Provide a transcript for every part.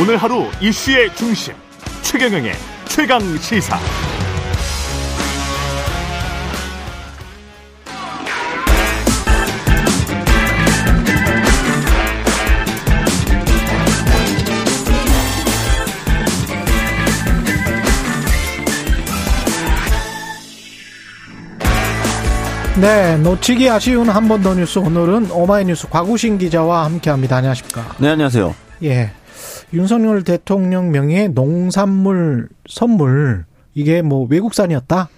오늘 하루 이슈의 중심 최경영의 최강 시사. 네, 놓치기 아쉬운 한 번 더 뉴스 오늘은 오마이뉴스 과구신 기자와 함께합니다. 안녕하십니까? 네, 안녕하세요. 예, 윤석열 대통령 명의 농산물 선물 이게 뭐 외국산이었다.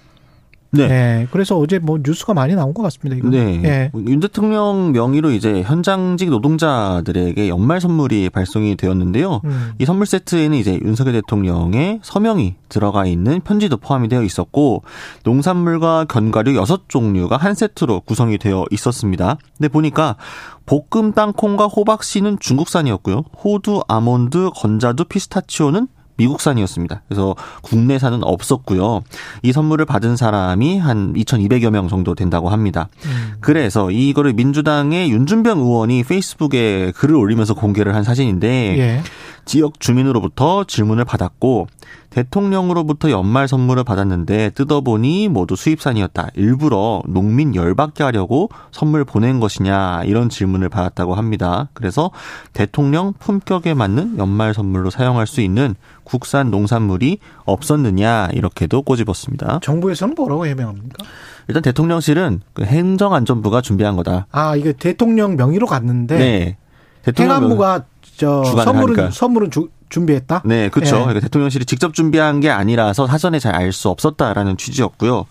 네. 네. 그래서 어제 뭐 뉴스가 많이 나온 것 같습니다. 이거. 네. 예. 윤 대통령 명의로 이제 현장직 노동자들에게 연말 선물이 발송이 되었는데요. 음. 이 선물 세트에는 이제 윤석열 대통령의 서명이 들어가 있는 편지도 포함이 되어 있었고 농산물과 견과류 여섯 종류가 한 세트로 구성이 되어 있었습니다. 근데 보니까 볶음 땅콩과 호박씨는 중국산이었고요. 호두, 아몬드, 건자두, 피스타치오는 미국산이었습니다. 그래서 국내산은 없었고요. 이 선물을 받은 사람이 한 2,200여 명 정도 된다고 합니다. 음. 그래서 이거를 민주당의 윤준병 의원이 페이스북에 글을 올리면서 공개를 한 사진인데 예. 지역 주민으로부터 질문을 받았고 대통령으로부터 연말 선물을 받았는데 뜯어보니 모두 수입산이었다. 일부러 농민 열받게 하려고 선물 보낸 것이냐 이런 질문을 받았다고 합니다. 그래서 대통령 품격에 맞는 연말 선물로 사용할 수 있는 국산 농산물이 없었느냐 이렇게도 꼬집었습니다. 정부에서는 뭐라고 해명합니까? 일단 대통령실은 그 행정안전부가 준비한 거다. 아, 이게 대통령 명의로 갔는데 네. 행안부가 저 선물은 하니까. 선물은 주, 준비했다. 네, 그렇죠. 예. 그러니까 대통령실이 직접 준비한 게 아니라서 사전에 잘 알 수 없었다라는 취지였고요.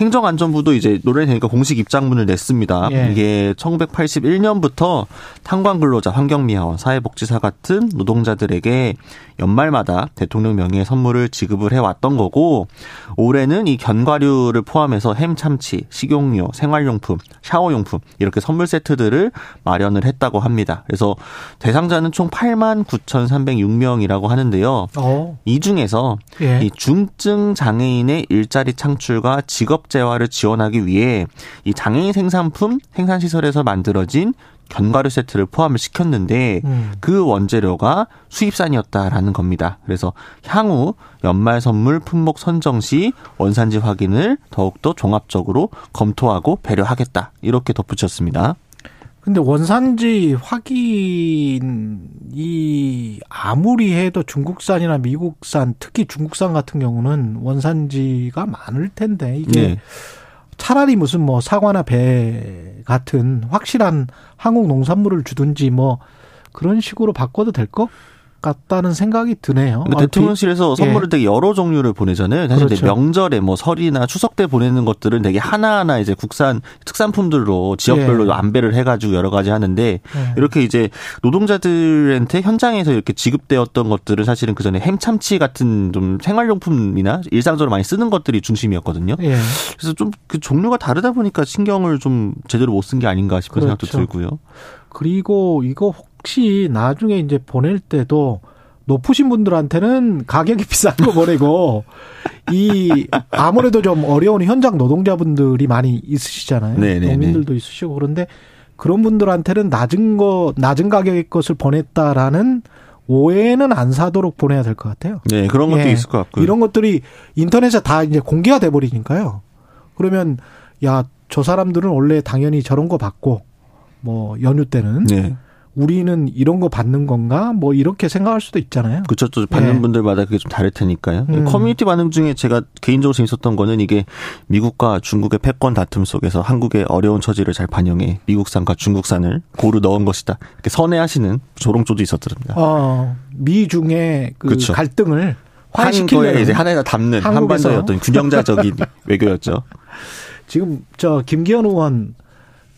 행정안전부도 이제 노래를 되니까 공식 입장문을 냈습니다. 예. 이게 1981년부터 탄광 근로자, 환경미화원, 사회복지사 같은 노동자들에게 연말마다 대통령 명의의 선물을 지급을 해왔던 거고 올해는 이 견과류를 포함해서 햄, 참치, 식용유, 생활용품, 샤워용품 이렇게 선물 세트들을 마련을 했다고 합니다. 그래서 대상자는 총 8만 9,306명이라고 하는데요. 어. 이 중에서 예. 이 중증 장애인의 일자리 창출과 직업 재활을 지원하기 위해 이 장애인 생산품 생산 시설에서 만들어진 견과류 세트를 포함을 시켰는데 음. 그 원재료가 수입산이었다라는 겁니다. 그래서 향후 연말 선물 품목 선정 시 원산지 확인을 더욱더 종합적으로 검토하고 배려하겠다. 이렇게 덧붙였습니다. 근데 원산지 확인이 아무리 해도 중국산이나 미국산, 특히 중국산 같은 경우는 원산지가 많을 텐데 이게 네. 차라리 무슨 뭐 사과나 배 같은 확실한 한국 농산물을 주든지 뭐 그런 식으로 바꿔도 될것 같다는 생각이 드네요. 얼핏. 대통령실에서 선물을 되게 여러 종류를 보내잖아요. 사실 예. 그렇죠. 명절에 뭐 설이나 추석 때 보내는 것들은 되게 하나하나 이제 국산 특산품들로 지역별로 예. 안배를 해가지고 여러 가지 하는데 예. 이렇게 이제 노동자들한테 현장에서 이렇게 지급되었던 것들은 사실은 그 전에 햄참치 같은 좀 생활용품이나 일상적으로 많이 쓰는 것들이 중심이었거든요. 예. 그래서 좀 그 종류가 다르다 보니까 신경을 좀 제대로 못 쓴 게 아닌가 싶은 생각도 그렇죠. 들고요. 그리고 이거 혹시 나중에 이제 보낼 때도 높으신 분들한테는 가격이 비싼 거 보내고 이 아무래도 좀 어려운 현장 노동자분들이 많이 있으시잖아요. 네네네. 농민들도 있으시고 그런데 그런 분들한테는 낮은 거 낮은 가격의 것을 보냈다라는 오해는 안 사도록 보내야 될 것 같아요. 네, 그런 것도 예. 있을 것 같고요. 이런 것들이 인터넷에 다 이제 공개가 돼 버리니까요. 그러면 야 저 사람들은 원래 당연히 저런 거 받고 뭐 연휴 때는 네. 우리는 이런 거 받는 건가? 뭐 이렇게 생각할 수도 있잖아요. 그쵸. 또 받는 예. 분들마다 그게 좀 다를 테니까요. 음. 커뮤니티 반응 중에 제가 개인적으로 재밌었던 거는 이게 미국과 중국의 패권 다툼 속에서 한국의 어려운 처지를 잘 반영해 미국산과 중국산을 고루 넣은 것이다. 이렇게 선회하시는 조롱조도 있었더랍니다. 어, 미중의 그 그쵸. 갈등을 거에 이제 하나에다 담는. 한반도의 어떤 균형자적인 외교였죠. 지금 저 김기현 의원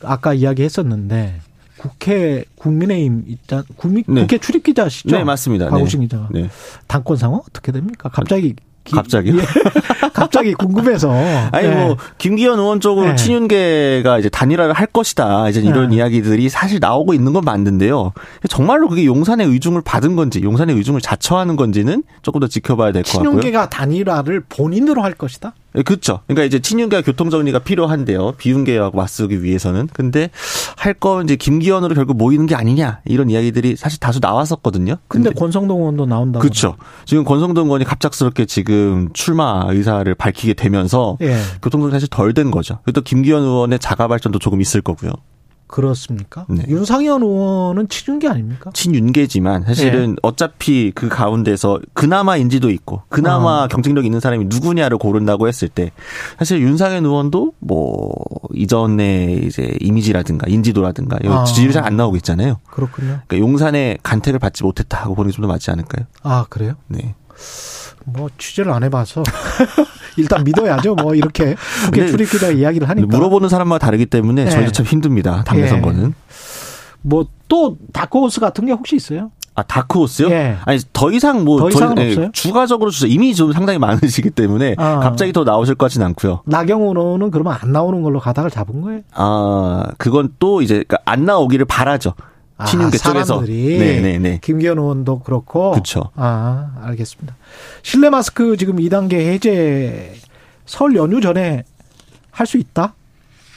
아까 이야기했었는데 국회 국민의힘 있잖 국민 네. 국회 출입 기자시죠? 네, 맞습니다. 박우신 네. 기자가 네. 당권 상황 어떻게 됩니까? 갑자기 기- 갑자기요? 예. 갑자기 궁금해서 아니 예. 뭐 김기현 의원 쪽으로 네. 친윤계가 이제 단일화를 할 것이다. 이제 이런 네. 이야기들이 사실 나오고 있는 건 맞는데요. 정말로 그게 용산의 의중을 받은 건지, 용산의 의중을 자처하는 건지는 조금 더 지켜봐야 될 것 같고요. 친윤계가 단일화를 본인으로 할 것이다. 예, 그렇죠. 그러니까 이제 친윤계 교통 정리가 필요한데요. 비윤계하고 맞서기 위해서는. 근데 할 거 이제 김기현으로 결국 모이는 게 아니냐 이런 이야기들이 사실 다수 나왔었거든요. 근데, 근데 권성동 의원도 나온다고. 그렇죠. 지금 권성동 의원이 갑작스럽게 지금 출마 의사를 밝히게 되면서 예. 교통 정리 사실 덜 된 거죠. 또 김기현 의원의 자가 발전도 조금 있을 거고요. 그렇습니까? 네. 윤상현 의원은 친윤계 아닙니까? 친윤계지만 사실은 네. 어차피 그 가운데서 그나마 인지도 있고 그나마 아. 경쟁력 있는 사람이 누구냐를 고른다고 했을 때 사실 윤상현 의원도 뭐 이전에 이제 이미지라든가 인지도라든가 아. 지지율이 잘안 나오고 있잖아요. 그렇군요. 그러니까 용산의 간택을 받지 못했다 하고 보는 게 좀 더 맞지 않을까요? 아 그래요? 네. 뭐 취재를 안 해봐서 일단 믿어야죠. 뭐 이렇게 국회 출입기자 이야기를 하니까 물어보는 사람마다 다르기 때문에 네. 저희도 참 힘듭니다. 당내 네. 선거는. 뭐 또 다크호스 같은 게 혹시 있어요? 아 다크호스요? 예. 아니 더 이상 뭐 더 이상은 저, 없어요? 추가적으로 주세요. 이미 좀 상당히 많으시기 때문에 아. 갑자기 더 나오실 것 같지는 않고요. 나경원은 그러면 안 나오는 걸로 가닥을 잡은 거예요? 아 그건 또 이제 그러니까 안 나오기를 바라죠. 친윤계 아, 쪽에서. 네네네. 김기현 의원도 그렇고. 그렇죠. 아 알겠습니다. 실내 마스크 지금 2단계 해제 설 연휴 전에 할 수 있다?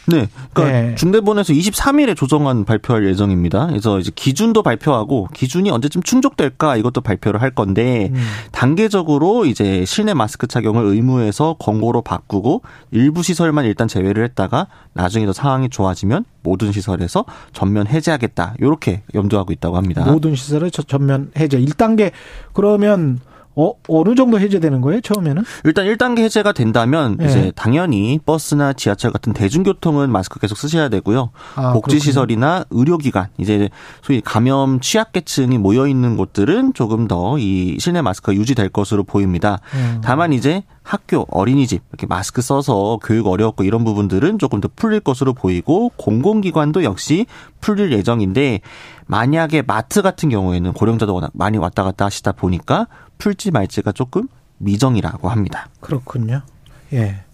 네. 그러니까 네. 중대본에서 23일에 조정안 발표할 예정입니다. 그래서 이제 기준도 발표하고 기준이 언제쯤 충족될까 이것도 발표를 할 건데 음. 단계적으로 이제 실내 마스크 착용을 의무에서 권고로 바꾸고 일부 시설만 일단 제외를 했다가 나중에 더 상황이 좋아지면 모든 시설에서 전면 해제하겠다. 이렇게 염두하고 있다고 합니다. 모든 시설을 전면 해제. 1단계 그러면 어, 어느 정도 해제되는 거예요, 처음에는? 일단 1단계 해제가 된다면 네. 이제 당연히 버스나 지하철 같은 대중교통은 마스크 계속 쓰셔야 되고요. 아, 복지시설이나 의료기관, 이제 소위 감염 취약계층이 모여 있는 곳들은 조금 더 이 실내 마스크가 유지될 것으로 보입니다. 음. 다만 이제 학교, 어린이집 이렇게 마스크 써서 교육 어려웠고 이런 부분들은 조금 더 풀릴 것으로 보이고 공공기관도 역시 풀릴 예정인데 만약에 마트 같은 경우에는 고령자도 워낙 많이 왔다 갔다 하시다 보니까 풀지 말지가 조금 미정이라고 합니다. 그렇군요. 예.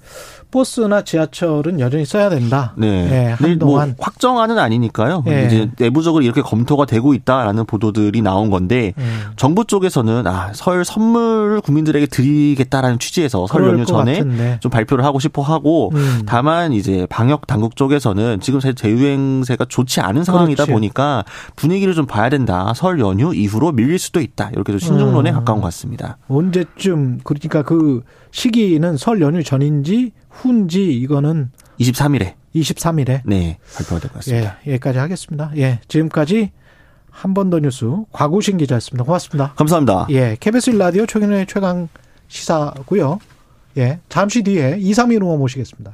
버스나 지하철은 여전히 써야 된다. 네. 네 한동안 뭐 확정안은 아니니까요. 네. 이제 내부적으로 이렇게 검토가 되고 있다라는 보도들이 나온 건데 네. 정부 쪽에서는 아, 설 선물 국민들에게 드리겠다라는 취지에서 설 연휴 전에 같은데. 좀 발표를 하고 싶어 하고 음. 다만 이제 방역 당국 쪽에서는 지금 재유행세가 좋지 않은 상황이다 그렇지. 보니까 분위기를 좀 봐야 된다. 설 연휴 이후로 밀릴 수도 있다. 이렇게 좀 신중론에 음. 가까운 것 같습니다. 언제쯤 그러니까 그 시기는 설 연휴 전인지 훈지 이거는 23일에 23일에 네 발표가 될 것 같습니다. 예, 여기까지 하겠습니다. 예, 지금까지 한 번 더 뉴스 과구신 기자였습니다. 고맙습니다. 감사합니다. 예, KBS 라디오 최근의 최강 시사고요. 예, 잠시 뒤에 231 의원 모시겠습니다.